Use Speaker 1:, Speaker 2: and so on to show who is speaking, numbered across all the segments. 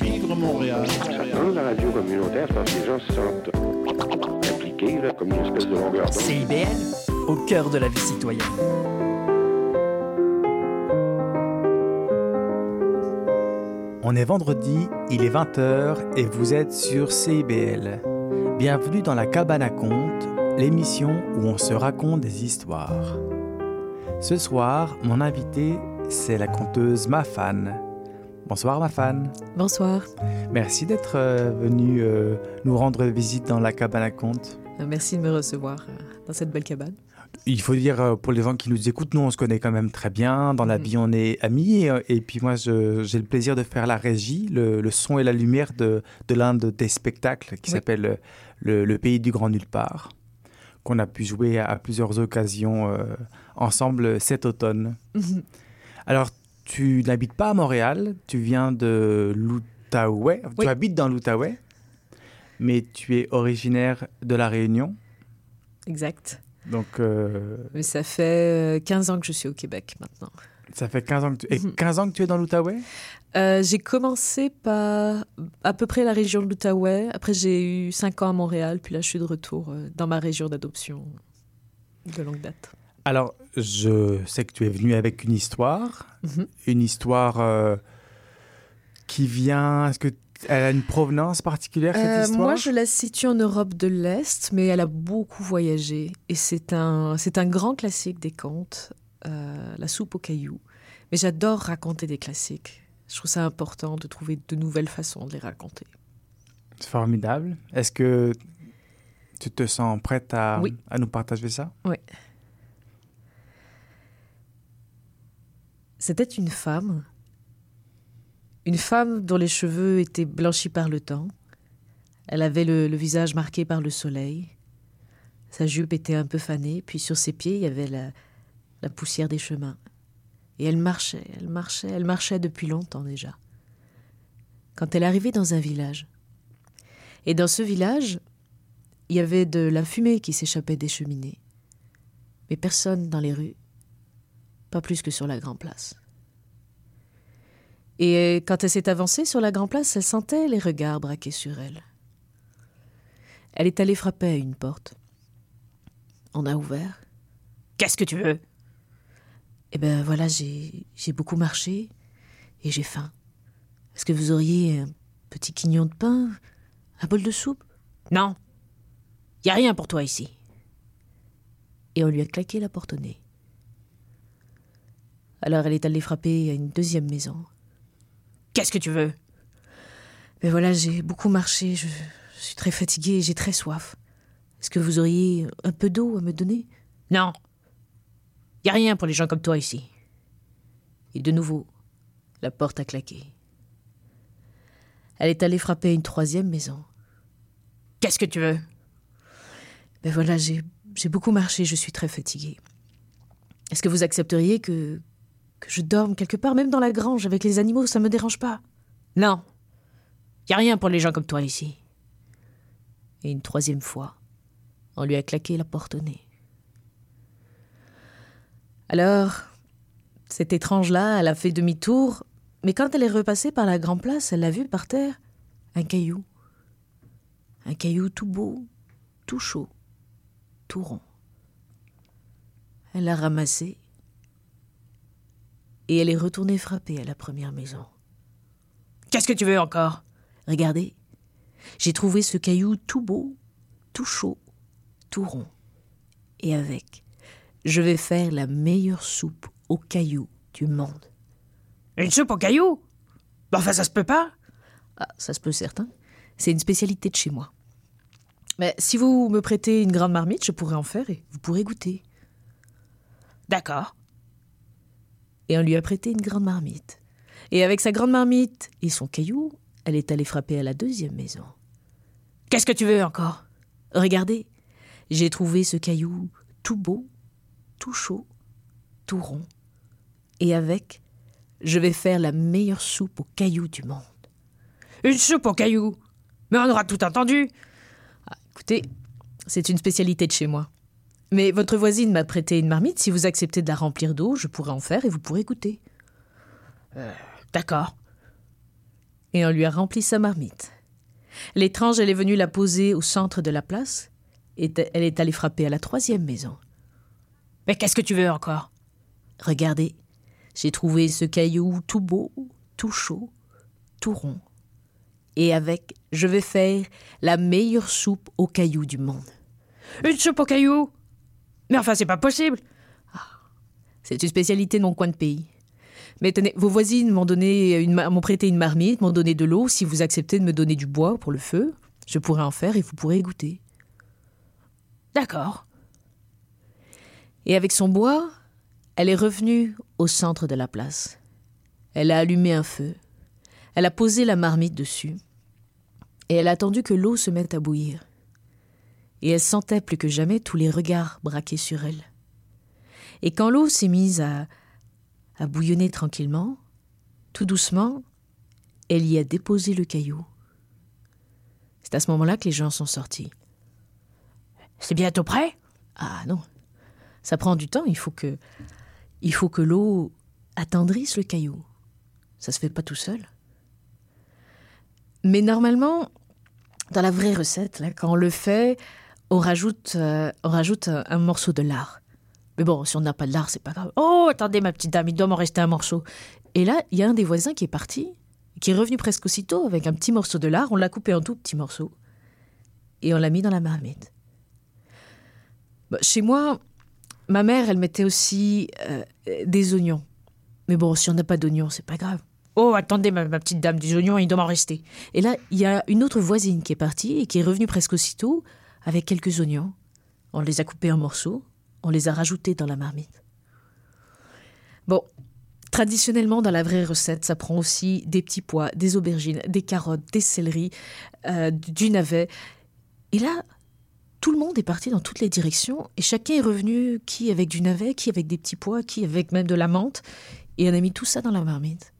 Speaker 1: Vivre Montréal.
Speaker 2: Dans la radio communautaire, que les gens se sentent impliqués, là, comme une espèce de longueur d'onde.
Speaker 3: CIBL, au cœur de la vie citoyenne. On est vendredi, il est 20h et vous êtes sur CIBL. Bienvenue dans la cabane à contes, l'émission où on se raconte des histoires. Ce soir, mon invité, c'est la conteuse Mafan. Bonsoir Mafan.
Speaker 4: Bonsoir.
Speaker 3: Merci d'être euh, venu euh, nous rendre visite dans la cabane à contes.
Speaker 4: Euh, Merci de me recevoir euh, dans cette belle cabane.
Speaker 3: Il faut dire pour les gens qui nous écoutent, nous on se connaît quand même très bien. Dans la
Speaker 4: Mhm.
Speaker 3: vie, on est amis. Et, et puis moi, j'ai le plaisir de faire la régie, le, le son et la lumière de, de l'un de tes spectacles qui
Speaker 4: Oui.
Speaker 3: s'appelle le, Le Pays du Grand Nulle Part, qu'on a pu jouer à, à plusieurs occasions ensemble cet automne. Alors, tu n'habites pas à Montréal, tu viens de l'Outaouais.
Speaker 4: Oui.
Speaker 3: Tu habites dans l'Outaouais, mais tu es originaire de La Réunion.
Speaker 4: exact.
Speaker 3: Donc, euh,
Speaker 4: Mais ça fait euh, 15 ans que je suis au Québec maintenant.
Speaker 3: ça fait 15 ans que tu, et
Speaker 4: Mhm.
Speaker 3: 15 ans que tu es dans l'Outaouais?
Speaker 4: Euh, j'ai commencé par à peu près la région de l'Outaouais. Après, j'ai eu 5 ans à Montréal. Puis là, je suis de retour euh, dans ma région d'adoption de longue date.
Speaker 3: Alors, je sais que tu es venu avec une histoire,
Speaker 4: Mhm.
Speaker 3: une histoire euh, qui vient. Est-ce que elle a une provenance particulière cette
Speaker 4: Euh,
Speaker 3: histoire?
Speaker 4: moi, je la situe en Europe de l'Est, mais elle a beaucoup voyagé. Et c'est un, c'est un grand classique des contes, euh, La soupe aux cailloux. Mais j'adore raconter des classiques. Je trouve ça important de trouver de nouvelles façons de les raconter.
Speaker 3: C'est formidable. Est-ce que tu te sens prête à,
Speaker 4: Oui.
Speaker 3: à nous partager ça?
Speaker 4: Oui. C'était une femme. Une femme dont les cheveux étaient blanchis par le temps. Elle avait le, visage marqué par le soleil. Sa jupe était un peu fanée, puis sur ses pieds, il y avait la, poussière des chemins. Et elle marchait, elle marchait, elle marchait depuis longtemps déjà. Quand elle arrivait dans un village. Et dans ce village, il y avait de la fumée qui s'échappait des cheminées mais personne dans les rues, pas plus que sur la Grand Place. Et quand elle s'est avancée sur la Grand Place, elle sentait les regards braqués sur elle. Elle est allée frapper à une porte. On a ouvert. Qu'est-ce que tu veux? Eh ben voilà, j'ai beaucoup marché et j'ai faim. Est-ce que vous auriez un petit quignon de pain, un bol de soupe? Non. Y a rien pour toi ici et on lui a claqué la porte au nez. Alors elle est allée frapper à une deuxième maison. Qu'est-ce que tu veux? Mais voilà, j'ai beaucoup marché, je, je suis très fatiguée et j'ai très soif. Est-ce que vous auriez un peu d'eau à me donner? Non. Y a rien pour les gens comme toi ici. Et de nouveau, la porte a claqué. Elle est allée frapper à une troisième maison. Qu'est-ce que tu veux? Ben voilà, j'ai j'ai beaucoup marché, je suis très fatiguée. Est-ce que vous accepteriez que, que je dorme quelque part, même dans la grange, avec les animaux, ça me dérange pas Non. Y a rien pour les gens comme toi ici. Et une troisième fois, on lui a claqué la porte au nez. Alors, cette étrange-là, elle a fait demi-tour, mais quand elle est repassée par la grande place, elle a vu par terre un caillou. Un caillou tout beau, tout chaud tout rond. Elle l'a ramassé et elle est retournée frapper à la première maison. Qu'est-ce que tu veux encore? Regardez, j'ai trouvé ce caillou tout beau, tout chaud, tout rond. Et avec, je vais faire la meilleure soupe aux cailloux du monde. Une soupe aux cailloux Enfin, ça se peut pas Ah, ça se peut certain. C'est une spécialité de chez moi. Mais si vous me prêtez une grande marmite, je pourrais en faire et vous pourrez goûter. D'accord. Et on lui a prêté une grande marmite. Et avec sa grande marmite et son caillou, elle est allée frapper à la deuxième maison. Qu'est-ce que tu veux encore? Regardez, j'ai trouvé ce caillou tout beau, tout chaud, tout rond. Et avec, je vais faire la meilleure soupe aux cailloux du monde. Une soupe aux cailloux Mais on aura tout entendu Ah, Écoutez, c'est une spécialité de chez moi. Mais votre voisine m'a prêté une marmite. Si vous acceptez de la remplir d'eau, je pourrai en faire et vous pourrez goûter. Euh, D'accord. et on lui a rempli sa marmite. L'étrange, elle est venue la poser au centre de la place, et elle est allée frapper à la troisième maison. Mais qu'est-ce que tu veux encore? Regardez, j'ai trouvé ce caillou tout beau, tout chaud, tout rond. Et avec, je vais faire la meilleure soupe aux cailloux du monde. Une soupe aux cailloux Mais enfin, c'est pas possible C'est une spécialité de mon coin de pays. Mais tenez, vos voisines m'ont donné m'ont prêté une marmite, m'ont donné de l'eau. Si vous acceptez de me donner du bois pour le feu, je pourrai en faire et vous pourrez goûter. D'accord. Et avec son bois, elle est revenue au centre de la place. Elle a allumé un feu. Elle a posé la marmite dessus. Et elle a attendu que l'eau se mette à bouillir. Et elle sentait plus que jamais tous les regards braqués sur elle. Et quand l'eau s'est mise à, bouillonner tranquillement, tout doucement, elle y a déposé le caillou. C'est à ce moment-là que les gens sont sortis. C'est bientôt prêt? Ah non. Ça prend du temps, il faut que il faut que l'eau attendrisse le caillou. Ça se fait pas tout seul. Mais normalement, dans la vraie recette, quand on le fait, on rajoute, euh, on rajoute un morceau de lard. Mais bon, si on n'a pas de lard, c'est pas grave. Oh, attendez, ma petite dame, il doit m'en rester un morceau. Et là, il y a un des voisins qui est parti, qui est revenu presque aussitôt avec un petit morceau de lard. On l'a coupé en tout petits morceaux et on l'a mis dans la marmite. Bah, chez moi, ma mère, elle mettait aussi euh, des oignons. Mais bon, si on n'a pas d'oignons, c'est pas grave. Oh, attendez, ma, ma, petite dame, des oignons, il doit m'en rester. Et là, il y a une autre voisine qui est partie et qui est revenue presque aussitôt avec quelques oignons. On les a coupés en morceaux on les a rajoutés dans la marmite. Bon, traditionnellement, dans la vraie recette, ça prend aussi des petits pois, des aubergines, des carottes, des céleris, euh, du navet. Et là, tout le monde est parti dans toutes les directions et chacun est revenu, qui avec du navet, qui avec des petits pois, qui avec même de la menthe. Et on a mis tout ça dans la marmite.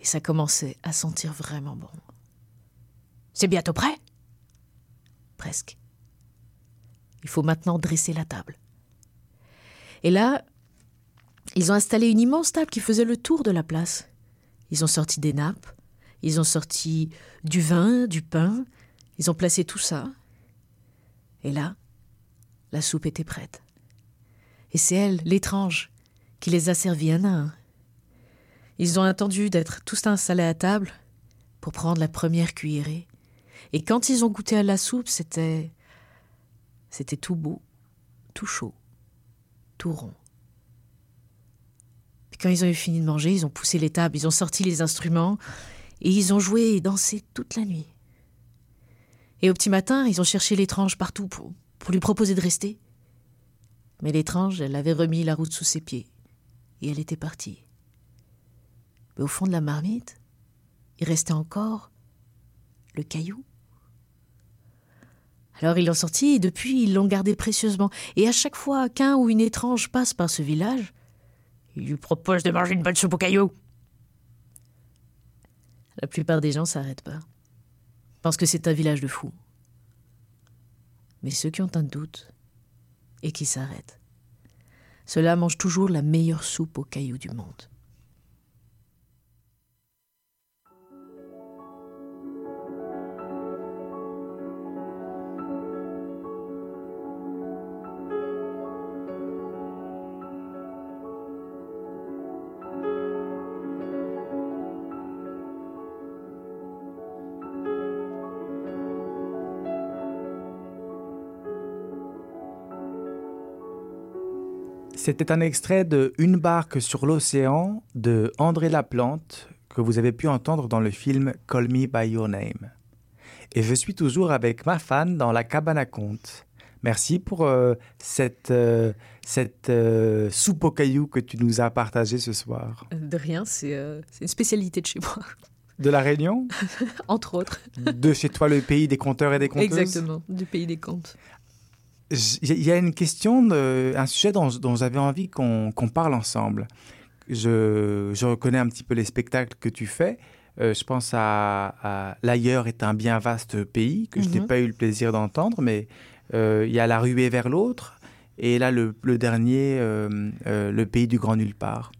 Speaker 4: Et ça commençait à sentir vraiment bon. C'est bientôt prêt? Presque. Il faut maintenant dresser la table. Et là, ils ont installé une immense table qui faisait le tour de la place. Ils ont sorti des nappes, ils ont sorti du vin, du pain, ils ont placé tout ça. Et là, la soupe était prête. Et c'est elle, l'étrange, qui les a servis un à un. Ils ont attendu d'être tous installés à table pour prendre la première cuillerée. Et quand ils ont goûté à la soupe, c'était c'était tout beau, tout chaud, tout rond. Puis quand ils ont eu fini de manger, ils ont poussé les tables, ils ont sorti les instruments, et ils ont joué et dansé toute la nuit. Et au petit matin, ils ont cherché l'étrange partout pour, pour lui proposer de rester. Mais l'étrange, elle avait remis la route sous ses pieds, et elle était partie. Mais au fond de la marmite, il restait encore le caillou. Alors ils l'ont sorti et depuis ils l'ont gardé précieusement. Et à chaque fois qu'un ou une étrange passe par ce village, il lui propose de manger une bonne soupe au caillou. La plupart des gens s'arrêtent pas. Pensent que c'est un village de fous. Mais ceux qui ont un doute et qui s'arrêtent, ceux-là mangent toujours la meilleure soupe au caillou du monde.
Speaker 3: C'était un extrait de Une barque sur l'océan de André Laplante que vous avez pu entendre dans le film Call Me By Your Name. Et je suis toujours avec ma fan dans la cabane à conte. Merci pour euh, cette, euh, cette euh, soupe au caillou que tu nous as partagée ce soir.
Speaker 4: De rien, c'est une spécialité de chez moi.
Speaker 3: De la Réunion
Speaker 4: Entre autres.
Speaker 3: de chez toi, le pays des conteurs et des conteuses
Speaker 4: Exactement, du pays des contes.
Speaker 3: Il y a une question, un sujet dont, dont j'avais envie qu'on parle ensemble. Je, je, reconnais un petit peu les spectacles que tu fais. Euh, je pense à, L'ailleurs est un bien vaste pays que je n'ai mhm. pas eu le plaisir d'entendre, mais euh, il y a La ruée vers l'autre et là le, le dernier, euh, Le pays du grand nulle part.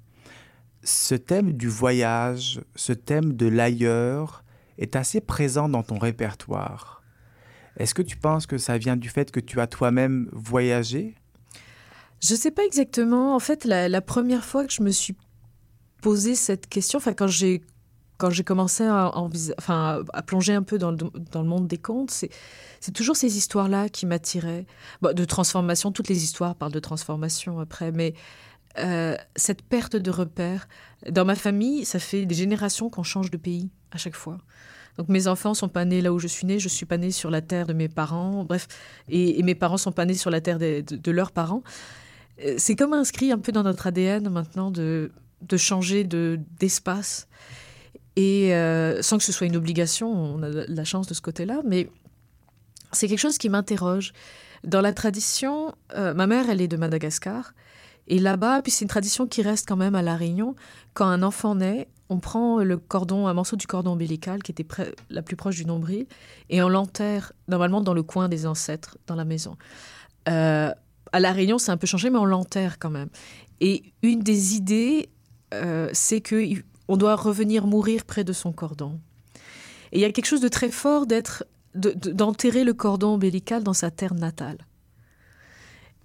Speaker 3: ce thème du voyage, ce thème de l'ailleurs est assez présent dans ton répertoire. Est-ce que tu penses que ça vient du fait que tu as toi-même voyagé?
Speaker 4: Je ne sais pas exactement. En fait, la, première fois que je me suis posé cette question, enfin quand j'ai quand j'ai commencé à, plonger un peu dans le, dans le monde des contes, c'est, c'est toujours ces histoires-là qui m'attiraient. de transformation, toutes les histoires parlent de transformation après, mais euh, cette perte de repères. Dans ma famille, ça fait des générations qu'on change de pays à chaque fois. Donc mes enfants sont pas nés là où je suis née, je suis pas née sur la terre de mes parents, bref, et, mes parents sont pas nés sur la terre de, leurs parents. Euh, c'est comme inscrit un peu dans notre ADN maintenant de, de changer de, d'espace. Et euh, sans que ce soit une obligation, on a la chance de ce côté-là, mais c'est quelque chose qui m'interroge. Dans la tradition, euh, ma mère, elle est de Madagascar, et là-bas, puis c'est une tradition qui reste quand même à La Réunion, quand un enfant naît, on prend le cordon, un morceau du cordon ombilical qui était la plus proche du nombril, et on l'enterre normalement dans le coin des ancêtres, dans la maison. Euh, à La Réunion, c'est un peu changé, mais on l'enterre quand même. Et une des idées, euh, c'est que on doit revenir mourir près de son cordon. Et il y a quelque chose de très fort d'être d'enterrer le cordon ombilical dans sa terre natale.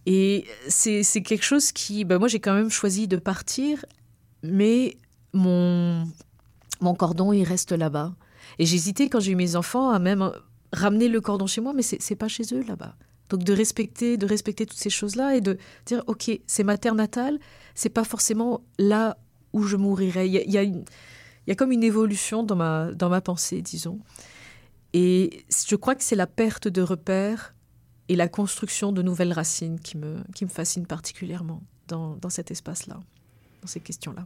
Speaker 4: Et c'est quelque chose qui, ben moi j'ai quand même choisi de partir, mais mon, mon cordon, il reste là-bas. Et j'hésitais quand j'ai eu mes enfants à même ramener le cordon chez moi, mais c'est pas chez eux là-bas. Donc de respecter, de respecter toutes ces choses-là et de dire, ok, c'est ma terre natale, c'est pas forcément là où je mourirai. Il y a, y a comme une évolution dans ma, dans ma pensée, disons. Et je crois que c'est la perte de repères et la construction de nouvelles racines qui me, qui me fascine particulièrement dans, dans cet espace-là, dans ces questions-là.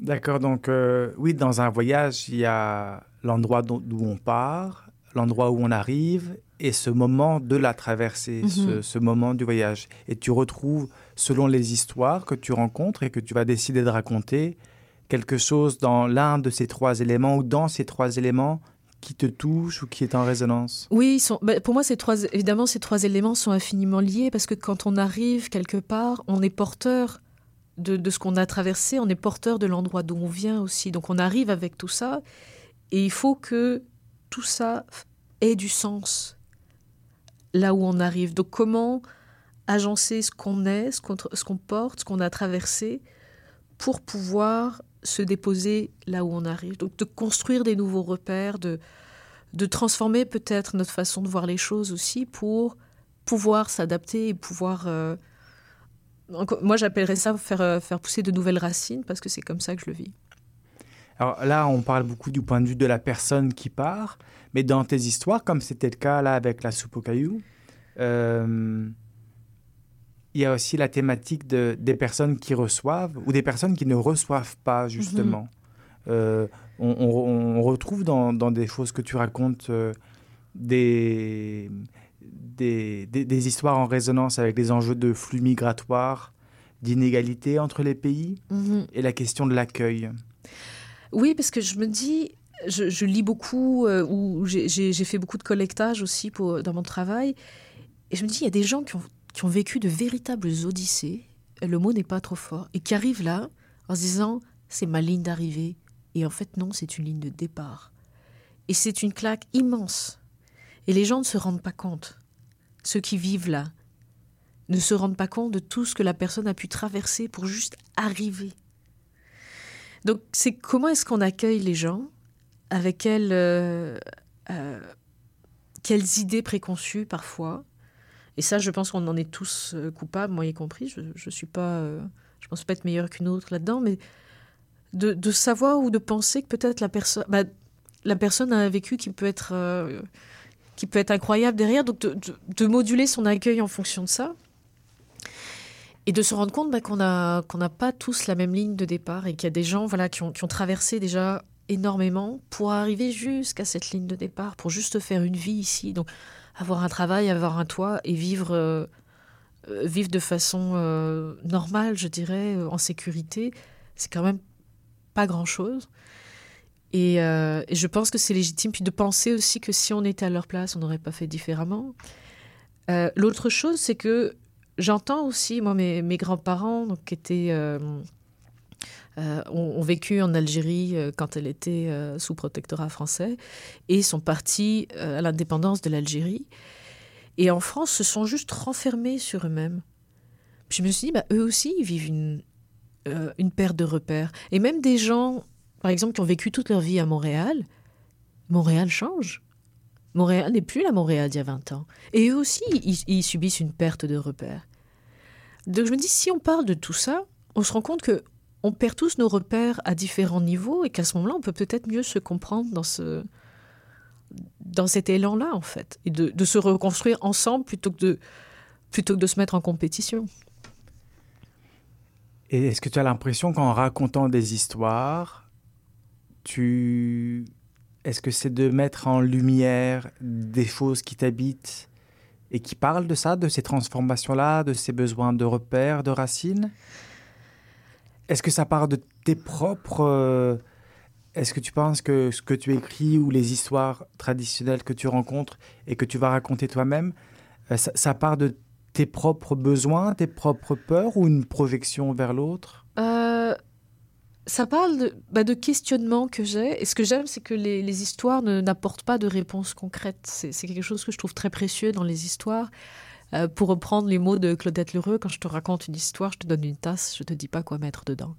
Speaker 3: D'accord, donc euh, oui, dans un voyage, il y a l'endroit d'où on part, l'endroit où on arrive et ce moment de la traversée, ce, mhm. ce, moment du voyage. Et tu retrouves, selon les histoires que tu rencontres et que tu vas décider de raconter, quelque chose dans l'un de ces trois éléments ou dans ces trois éléments qui te touche ou qui est en résonance
Speaker 4: Oui, bah, pour moi, ces trois, évidemment, ces trois éléments sont infiniment liés parce que quand on arrive quelque part, on est porteur de, ce qu'on a traversé, on est porteur de l'endroit d'où on vient aussi. Donc on arrive avec tout ça et il faut que tout ça ait du sens là où on arrive. Donc comment agencer ce qu'on est, ce qu'on porte, ce qu'on a traversé pour pouvoir se déposer là où on arrive. Donc de construire des nouveaux repères, de, de transformer peut-être notre façon de voir les choses aussi pour pouvoir s'adapter et pouvoir... Euh, moi, j'appellerais ça faire, euh, faire pousser de nouvelles racines parce que c'est comme ça que je le vis.
Speaker 3: Alors là, on parle beaucoup du point de vue de la personne qui part, mais dans tes histoires, comme c'était le cas là avec la soupe au caillou, euh, il y a aussi la thématique de, des personnes qui reçoivent ou des personnes qui ne reçoivent pas, justement. Mhm. Euh, on, retrouve dans, dans, des choses que tu racontes des, des, des, histoires en résonance avec des enjeux de flux migratoires, d'inégalité entre les pays mhm. et la question de l'accueil.
Speaker 4: Oui, parce que je me dis, je, lis beaucoup, euh, ou j'ai fait beaucoup de collectage aussi pour, dans mon travail, et je me dis, il y a des gens qui ont, qui ont vécu de véritables odyssées, le mot n'est pas trop fort, et qui arrivent là en se disant, c'est ma ligne d'arrivée, et en fait non, c'est une ligne de départ. Et c'est une claque immense. Et les gens ne se rendent pas compte ceux qui vivent là, ne se rendent pas compte de tout ce que la personne a pu traverser pour juste arriver. Donc, c'est comment est-ce qu'on accueille les gens avec quelles, euh, euh, quelles idées préconçues parfois. Et ça, je pense qu'on en est tous euh, coupables, moi y compris. Je ne suis pas, je pense pas être meilleure qu'une autre là-dedans, mais de, savoir ou de penser que peut-être la personne, bah, la personne a un vécu qui peut être qui peut être incroyable derrière. Donc de, moduler son accueil en fonction de ça. Et de se rendre compte bah, qu'on n'a pas tous la même ligne de départ et qu'il y a des gens voilà, qui, ont, qui ont traversé déjà énormément pour arriver jusqu'à cette ligne de départ, pour juste faire une vie ici. Donc avoir un travail, avoir un toit et vivre, euh, euh, vivre de façon euh, normale, je dirais, en sécurité, c'est quand même pas grand-chose. Et, je pense que c'est légitime. Puis de penser aussi que si on était à leur place, on n'aurait pas fait différemment. L'autre chose, c'est que j'entends aussi, moi, mes, mes grands-parents, qui étaient. Euh, ont, vécu en Algérie euh, quand elle était euh, sous protectorat français et sont partis à l'indépendance de l'Algérie. Et en France, se sont juste renfermés sur eux-mêmes. Je me suis dit, bah, eux aussi, ils vivent une, une perte de repères. Et même des gens, par exemple, qui ont vécu toute leur vie à Montréal, Montréal change. Montréal n'est plus la Montréal d'il y a 20 ans. Et eux aussi, ils, ils subissent une perte de repères. Donc je me dis, si on parle de tout ça, on se rend compte que on perd tous nos repères à différents niveaux et qu'à ce moment-là, on peut peut-être mieux se comprendre dans ce dans cet élan-là, en fait, et de, se reconstruire ensemble plutôt que de plutôt que de se mettre en compétition.
Speaker 3: Et est-ce que tu as l'impression qu'en racontant des histoires, tu est-ce que c'est de mettre en lumière des choses qui t'habitent et qui parlent de ça, de ces transformations-là, de ces besoins de repères, de racines? Est-ce que ça part de tes propres... Euh, est-ce que tu penses que ce que tu écris ou les histoires traditionnelles que tu rencontres et que tu vas raconter toi-même, euh, ça, part de tes propres besoins, tes propres peurs ou une projection vers l'autre?
Speaker 4: Euh, Ça parle de, bah, de questionnements que j'ai. Et ce que j'aime, c'est que les, les histoires n'apportent pas de réponses concrètes. C'est quelque chose que je trouve très précieux dans les histoires. Euh, pour reprendre les mots de Claudette Lheureux, quand je te raconte une histoire, je te donne une tasse, je te dis pas quoi mettre dedans.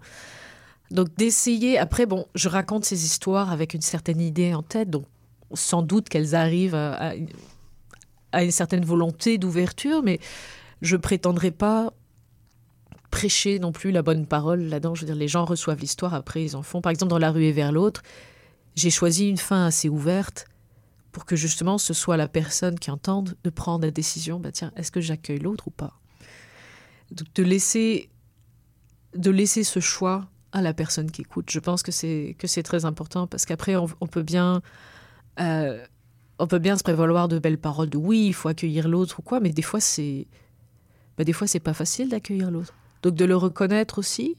Speaker 4: Donc d'essayer, après, bon, je raconte ces histoires avec une certaine idée en tête, donc sans doute qu'elles arrivent à, une certaine volonté d'ouverture, mais je prétendrai pas prêcher non plus la bonne parole là-dedans. Je veux dire, les gens reçoivent l'histoire, après ils en font. Par exemple, dans La rue et vers l'autre, j'ai choisi une fin assez ouverte pour que justement ce soit la personne qui entende de prendre la décision, bah tiens, est-ce que j'accueille l'autre ou pas? Donc de laisser, de laisser ce choix à la personne qui écoute. Je pense que c'est que c'est très important parce qu'après on, peut bien euh, on peut bien se prévaloir de belles paroles de oui, il faut accueillir l'autre ou quoi, mais des fois c'est bah des fois c'est pas facile d'accueillir l'autre. Donc de le reconnaître aussi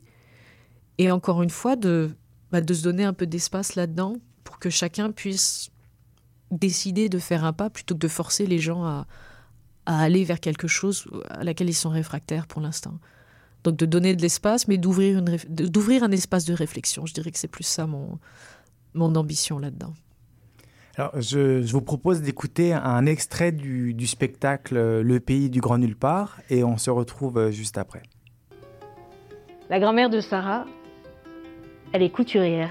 Speaker 4: et encore une fois de bah, de se donner un peu d'espace là-dedans pour que chacun puisse décider de faire un pas plutôt que de forcer les gens à, aller vers quelque chose à laquelle ils sont réfractaires pour l'instant. Donc de donner de l'espace, mais d'ouvrir, d'ouvrir un espace de réflexion. Je dirais que c'est plus ça mon, mon ambition là-dedans.
Speaker 3: Alors, je, vous propose d'écouter un extrait du, du, spectacle Le pays du grand nulle part et on se retrouve euh, juste après.
Speaker 1: La grand-mère de Sarah, elle est couturière.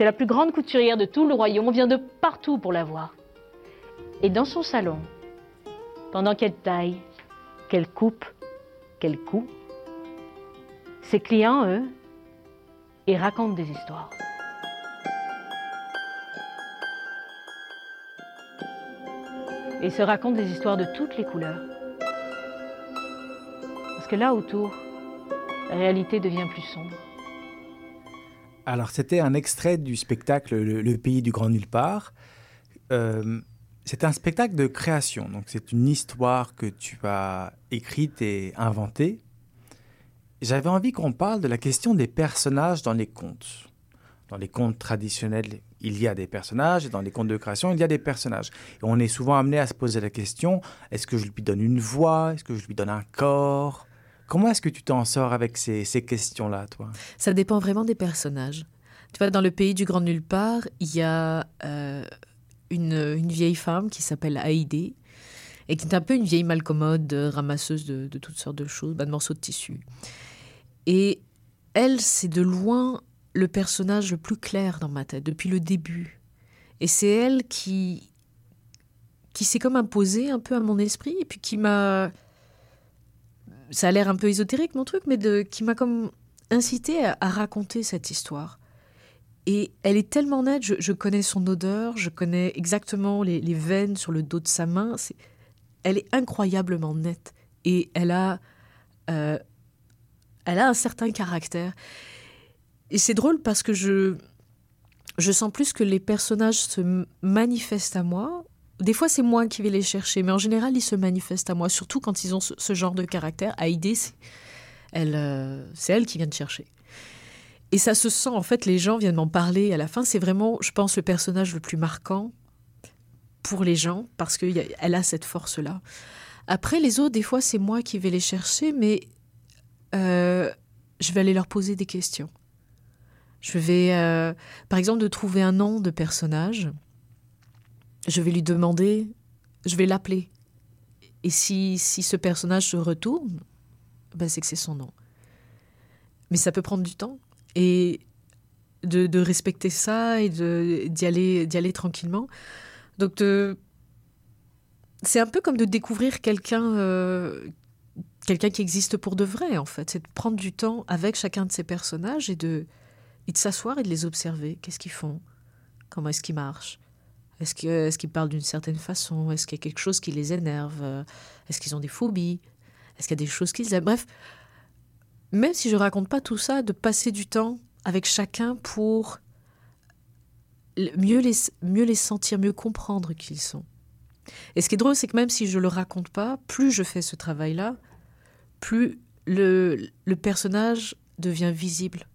Speaker 1: C'est la plus grande couturière de tout le royaume. On vient de partout pour la voir. Et dans son salon, pendant qu'elle taille, qu'elle coupe, qu'elle coud, ses clients, eux, ils racontent des histoires. Et se racontent des histoires de toutes les couleurs. Parce que là autour, la réalité devient plus sombre.
Speaker 3: Alors, c'était un extrait du spectacle Le, pays du grand nulle part. Euh, c'est un spectacle de création, donc c'est une histoire que tu as écrite et inventée. J'avais envie qu'on parle de la question des personnages dans les contes. Dans les contes traditionnels, il y a des personnages, et dans les contes de création, il y a des personnages. Et on est souvent amené à se poser la question, est-ce que je lui donne une voix? Est-ce que je lui donne un corps? Comment est-ce que tu t'en sors avec ces, questions-là, toi?
Speaker 4: Ça dépend vraiment des personnages. Tu vois, dans le pays du grand nulle part, il y a euh, une, vieille femme qui s'appelle Haïdé et qui est un peu une vieille malcommode, euh, ramasseuse de, toutes sortes de choses, bah, de morceaux de tissu. Et elle, c'est de loin le personnage le plus clair dans ma tête depuis le début. Et c'est elle qui, qui s'est comme imposée un peu à mon esprit et puis qui m'a ça a l'air un peu ésotérique mon truc, mais de, qui m'a comme incité à, raconter cette histoire. Et elle est tellement nette, je, connais son odeur, je connais exactement les, veines sur le dos de sa main. elle est incroyablement nette et elle a, euh, elle a un certain caractère. Et c'est drôle parce que je, je sens plus que les personnages se manifestent à moi des fois, c'est moi qui vais les chercher, mais en général, ils se manifestent à moi, surtout quand ils ont ce, genre de caractère. Haïdé, c'est elle, euh, c'est elle qui vient de chercher. Et ça se sent, en fait, les gens viennent m'en parler à la fin. C'est vraiment, je pense, le personnage le plus marquant pour les gens, parce qu'elle a cette force-là. Après, les autres, des fois, c'est moi qui vais les chercher, mais euh, je vais aller leur poser des questions. Je vais, euh, par exemple, de trouver un nom de personnage. Je vais lui demander, je vais l'appeler. Et si, si ce personnage se retourne, ben c'est que c'est son nom. Mais ça peut prendre du temps. Et de, respecter ça et d'y aller, tranquillement. Donc, c'est un peu comme de découvrir quelqu'un euh, quelqu'un qui existe pour de vrai, en fait. C'est de prendre du temps avec chacun de ces personnages et de, et de s'asseoir et de les observer. Qu'est-ce qu'ils font? Comment est-ce qu'ils marchent? Est-ce qu'ils parlent d'une certaine façon? Est-ce qu'il y a quelque chose qui les énerve? Est-ce qu'ils ont des phobies? Est-ce qu'il y a des choses qu'ils aiment? Bref, même si je raconte pas tout ça, de passer du temps avec chacun pour mieux les, sentir, mieux comprendre qui ils sont. Et ce qui est drôle, c'est que même si je ne le raconte pas, plus je fais ce travail-là, plus le personnage devient visible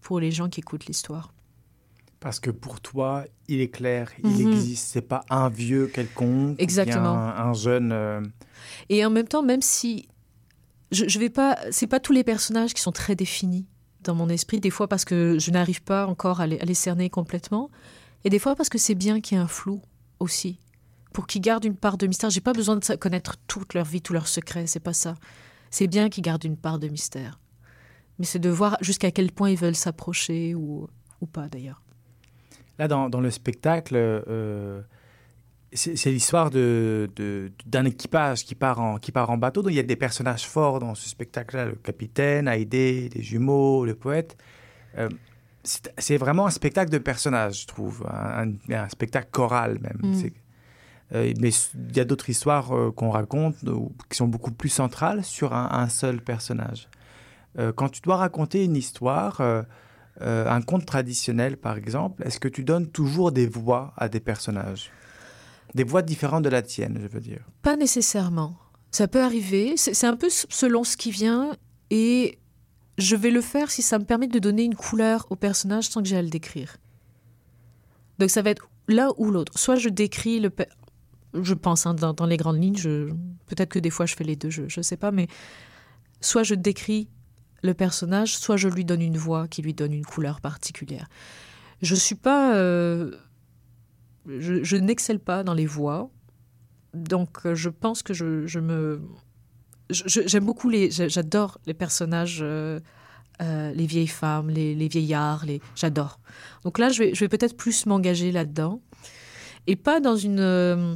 Speaker 4: pour les gens qui écoutent l'histoire.
Speaker 3: Parce que pour toi, il est clair, il
Speaker 4: Mhm.
Speaker 3: existe. C'est pas un vieux quelconque,
Speaker 4: Exactement.
Speaker 3: un, un jeune. euh,
Speaker 4: Et en même temps, même si je, je vais pas, c'est pas tous les personnages qui sont très définis dans mon esprit. Des fois parce que je n'arrive pas encore à les, à les cerner complètement, et des fois parce que c'est bien qu'il y ait un flou aussi, pour qu'ils gardent une part de mystère. J'ai pas besoin de connaître toute leur vie, tous leurs secrets. C'est pas ça. C'est bien qu'ils gardent une part de mystère, mais c'est de voir jusqu'à quel point ils veulent s'approcher ou ou pas d'ailleurs.
Speaker 3: Là, dans, dans le spectacle, euh, c'est l'histoire de- de- d'un équipage qui part, en, qui part en bateau. Donc, il y a des personnages forts dans ce spectacle-là le capitaine, Haïdé, les jumeaux, le poète. Euh, c'est vraiment un spectacle de personnages, je trouve. Un, spectacle choral, même.
Speaker 4: Mm.
Speaker 3: Euh, mais il y a d'autres histoires qu'on raconte qui sont beaucoup plus centrales sur un, un seul personnage. Quand tu dois raconter une histoire, euh, un conte traditionnel par exemple, est-ce que tu donnes toujours des voix à des personnages? Des voix différentes de la tienne, je veux dire.
Speaker 4: Pas nécessairement. Ça peut arriver. C'est un peu selon ce qui vient. Et je vais le faire si ça me permet de donner une couleur au personnage sans que j'ai à le décrire. Donc ça va être l'un ou l'autre. Soit je décris le... Je pense, hein, dans, les grandes lignes, peut-être que des fois je fais les deux, je ne sais pas, mais soit je décris le personnage, soit je lui donne une voix qui lui donne une couleur particulière. Je suis pas... euh, Je, je n'excelle pas dans les voix. Donc, euh, je pense que je, me. J'aime beaucoup les. j'a- J'adore les personnages, euh, les vieilles femmes, les, vieillards, les. J'adore. Donc là, je vais, peut-être plus m'engager là-dedans. Et pas dans une.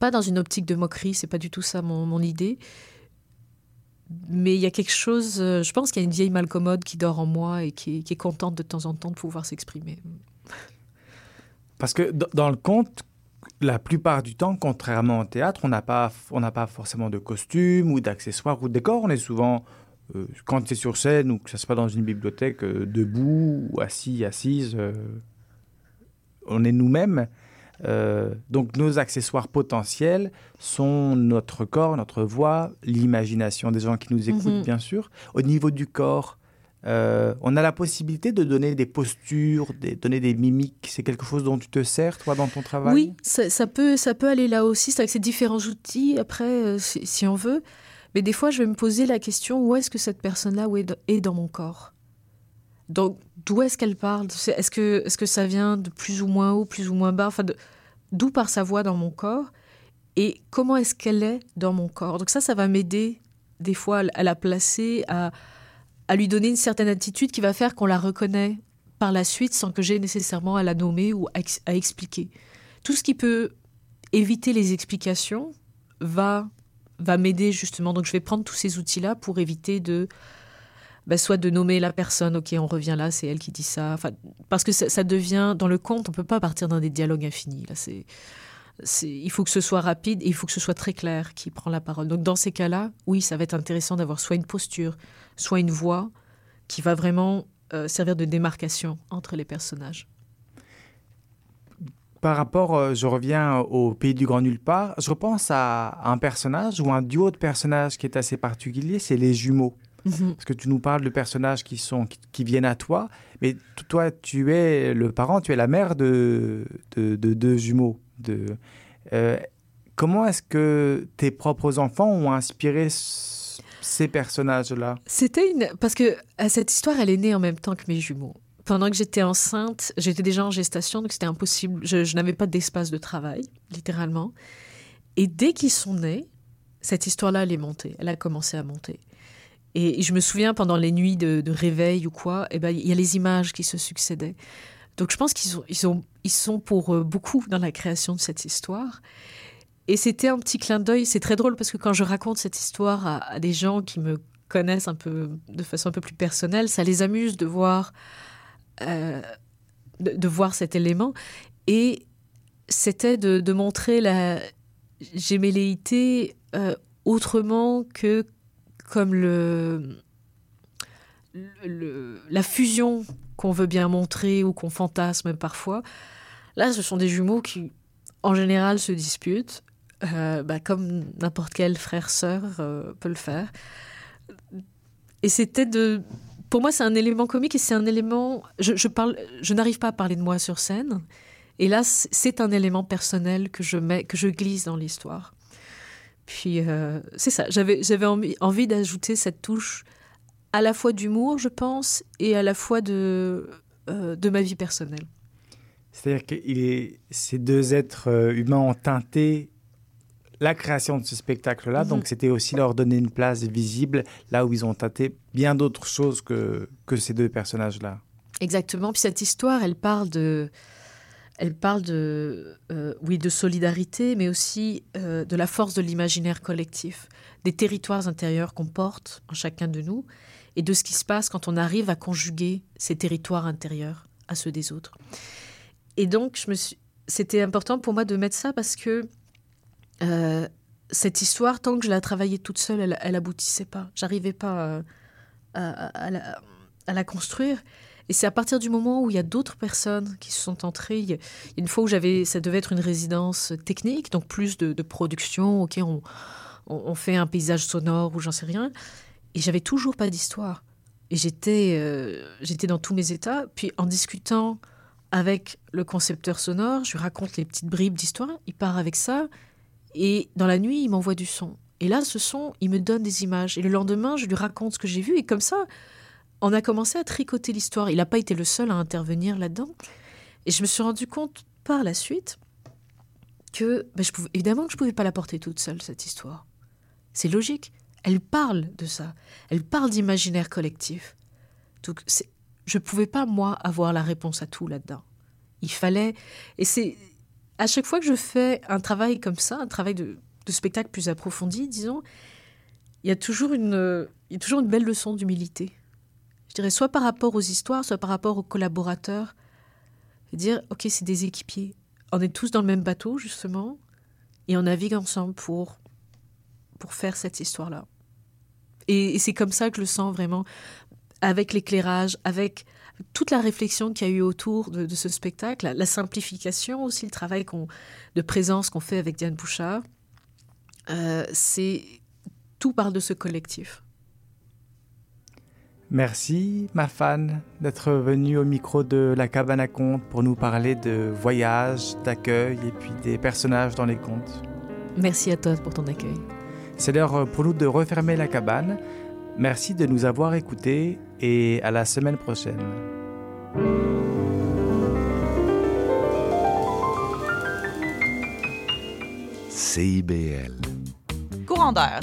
Speaker 4: pas dans une optique de moquerie, c'est pas du tout ça mon idée. Mais il y a quelque chose. euh, je pense qu'il y a une vieille malcommode qui dort en moi et qui, est- contente de temps en temps de pouvoir s'exprimer.
Speaker 3: Parce que dans le conte, la plupart du temps, contrairement au théâtre, on n'a pas, pas forcément de costumes ou d'accessoires ou de décors. On est souvent, euh, quand c'est sur scène ou que ça se passe dans une bibliothèque, euh, debout ou assis, assise, euh, on est nous-mêmes. Euh, donc nos accessoires potentiels sont notre corps, notre voix, l'imagination des gens qui nous écoutent,
Speaker 4: Mhm.
Speaker 3: bien sûr. Au niveau du corps, euh, on a la possibilité de donner des postures, de donner des mimiques. C'est quelque chose dont tu te sers, toi, dans ton travail?
Speaker 4: Oui, ça, ça peut, ça peut aller là aussi. C'est avec ces différents outils, après, euh, si, si on veut. Mais des fois, je vais me poser la question où est-ce que cette personne-là est dans mon corps? Donc, d'où est-ce qu'elle parle? Est-ce que, est que ça vient de plus ou moins haut, plus ou moins bas? Enfin, D'où part sa voix dans mon corps? Et comment est-ce qu'elle est dans mon corps? Donc, ça, ça va m'aider, des fois, à la placer, à, à lui donner une certaine attitude qui va faire qu'on la reconnaît par la suite sans que j'ai nécessairement à la nommer ou à, à expliquer. Tout ce qui peut éviter les explications va, va m'aider justement. Donc je vais prendre tous ces outils-là pour éviter de bah, soit de nommer la personne, ok, on revient là, c'est elle qui dit ça. Enfin, parce que ça, devient, dans le conte, on peut pas partir dans des dialogues infinis. Là, c'est, c'est, il faut que ce soit rapide et il faut que ce soit très clair qui prend la parole. Donc dans ces cas-là, oui, ça va être intéressant d'avoir soit une posture, soit une voix qui va vraiment euh, servir de démarcation entre les personnages.
Speaker 3: Par rapport, euh, je reviens au Pays du Grand Nulle Part, je repense à un personnage ou un duo de personnages qui est assez particulier, c'est les jumeaux. Parce que tu nous parles de personnages qui, sont, qui, qui viennent à toi, mais toi, tu es le parent, tu es la mère de de- de deux jumeaux. De, euh, comment est-ce que tes propres enfants ont inspiré ce, ces personnages-là?
Speaker 4: C'était une... Parce que cette histoire, elle est née en même temps que mes jumeaux. Pendant que j'étais enceinte, j'étais déjà en gestation, donc c'était impossible. Je, n'avais pas d'espace de travail, littéralement. Et dès qu'ils sont nés, cette histoire-là, elle est montée. Elle a commencé à monter. Et je me souviens, pendant les nuits de, réveil ou quoi, eh ben, il y a les images qui se succédaient. Donc je pense qu'ils sont, ils sont, ils sont pour euh, beaucoup dans la création de cette histoire. Et c'était un petit clin d'œil. C'est très drôle parce que quand je raconte cette histoire à, des gens qui me connaissent un peu de façon un peu plus personnelle, ça les amuse de voir, euh, de, voir cet élément. Et c'était de, montrer la gémelléité euh, autrement que comme la fusion qu'on veut bien montrer ou qu'on fantasme parfois. Là, ce sont des jumeaux qui, en général, se disputent euh, bah, comme n'importe quel frère-sœur euh, peut le faire. Et c'était de... Pour moi, c'est un élément comique et c'est un élément... Je, je parle, je n'arrive pas à parler de moi sur scène. Et là, c'est un élément personnel que je, mets, que je glisse dans l'histoire. Puis, euh, c'est ça. J'avais envie, envie d'ajouter cette touche à la fois d'humour, je pense, et à la fois de, de ma vie personnelle.
Speaker 3: C'est-à-dire que ces deux êtres humains ont teinté la création de ce spectacle-là. Donc, mhm. c'était aussi leur donner une place visible là où ils ont tâté bien d'autres choses que, que ces deux personnages-là.
Speaker 4: Exactement. Puis cette histoire, elle parle de, elle parle de, euh, oui, de solidarité, mais aussi euh, de la force de l'imaginaire collectif, des territoires intérieurs qu'on porte en chacun de nous, et de ce qui se passe quand on arrive à conjuguer ces territoires intérieurs à ceux des autres. Et donc, je me c'était important pour moi de mettre ça parce que euh, cette histoire, tant que je la travaillais toute seule, elle, elle aboutissait pas. J'arrivais pas à, la, construire. Et c'est à partir du moment où il y a d'autres personnes qui se sont entrées. une fois où j'avais, ça devait être une résidence technique, donc plus de, production. Ok, on, on, fait un paysage sonore ou j'en sais rien. Et j'avais toujours pas d'histoire. Et j'étais, euh, j'étais dans tous mes états. Puis en discutant avec le concepteur sonore, je lui raconte les petites bribes d'histoire. Il part avec ça. Et dans la nuit, il m'envoie du son. Et là, ce son, il me donne des images. Et le lendemain, je lui raconte ce que j'ai vu. Et comme ça, on a commencé à tricoter l'histoire. Il n'a pas été le seul à intervenir là-dedans. Et je me suis rendu compte par la suite que, ben, je pouvais, évidemment que je ne pouvais pas la porter toute seule, cette histoire. C'est logique. Elle parle de ça. Elle parle d'imaginaire collectif. Donc, je ne pouvais pas, moi, avoir la réponse à tout là-dedans. Il fallait. Et c'est à chaque fois que je fais un travail comme ça, un travail de, spectacle plus approfondi, disons, il y a toujours une, il y a toujours une belle leçon d'humilité. Je dirais soit par rapport aux histoires, soit par rapport aux collaborateurs. dire, ok, c'est des équipiers. On est tous dans le même bateau, justement, et on navigue ensemble pour, pour faire cette histoire-là. Et, c'est comme ça que je le sens vraiment, avec l'éclairage, avec toute la réflexion qu'il y a eu autour de, ce spectacle, la, simplification aussi, le travail de présence qu'on fait avec Diane Bouchard, euh, c'est tout part de ce collectif.
Speaker 3: Merci, ma fan, d'être venue au micro de la cabane à contes pour nous parler de voyage, d'accueil et puis des personnages dans les contes.
Speaker 4: Merci à toi pour ton accueil.
Speaker 3: C'est l'heure pour nous de refermer la cabane. Merci de nous avoir écoutés et à la semaine prochaine.
Speaker 5: CIBL.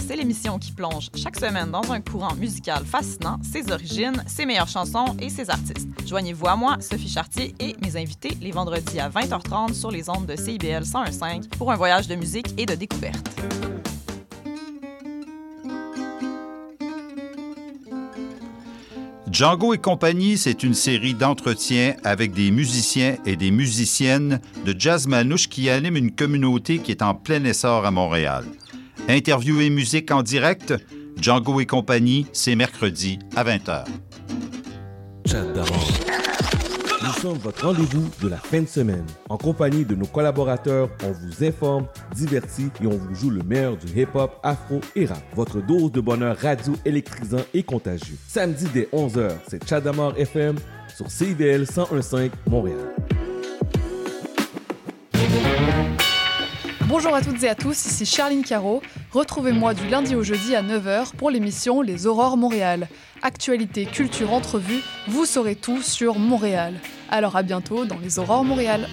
Speaker 6: C'est l'émission qui plonge chaque semaine dans un courant musical fascinant, ses origines, ses meilleures chansons et ses artistes. Joignez-vous à moi, Sophie Chartier et mes invités les vendredis à 20h30 sur les ondes de CIBL 101.5 pour un voyage de musique et de découverte.
Speaker 5: Django et compagnie, c'est une série d'entretiens avec des musiciens et des musiciennes de jazz manouche qui animent une communauté qui est en plein essor à Montréal. Interview et musique en direct, Django et compagnie, c'est mercredi à 20h.
Speaker 7: Nous sommes votre rendez-vous de la fin de semaine. En compagnie de nos collaborateurs, on vous informe, divertit et on vous joue le meilleur du hip-hop, afro et rap. Votre dose de bonheur radio électrisant et contagieux. Samedi dès 11h, c'est Chadamar FM sur CIVL 1015 Montréal.
Speaker 8: Bonjour à toutes et à tous, ici Charline Caro. Retrouvez-moi du lundi au jeudi à 9h pour l'émission Les Aurores Montréal. Actualité, culture, entrevue, vous saurez tout sur Montréal. Alors à bientôt dans Les Aurores Montréal.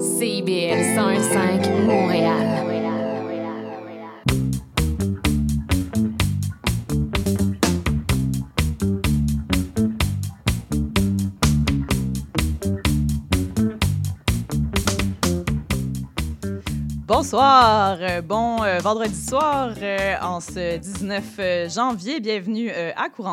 Speaker 9: CIBL 105
Speaker 6: Bonsoir, euh, bon euh, vendredi soir euh, en ce 19 janvier. Bienvenue à Courant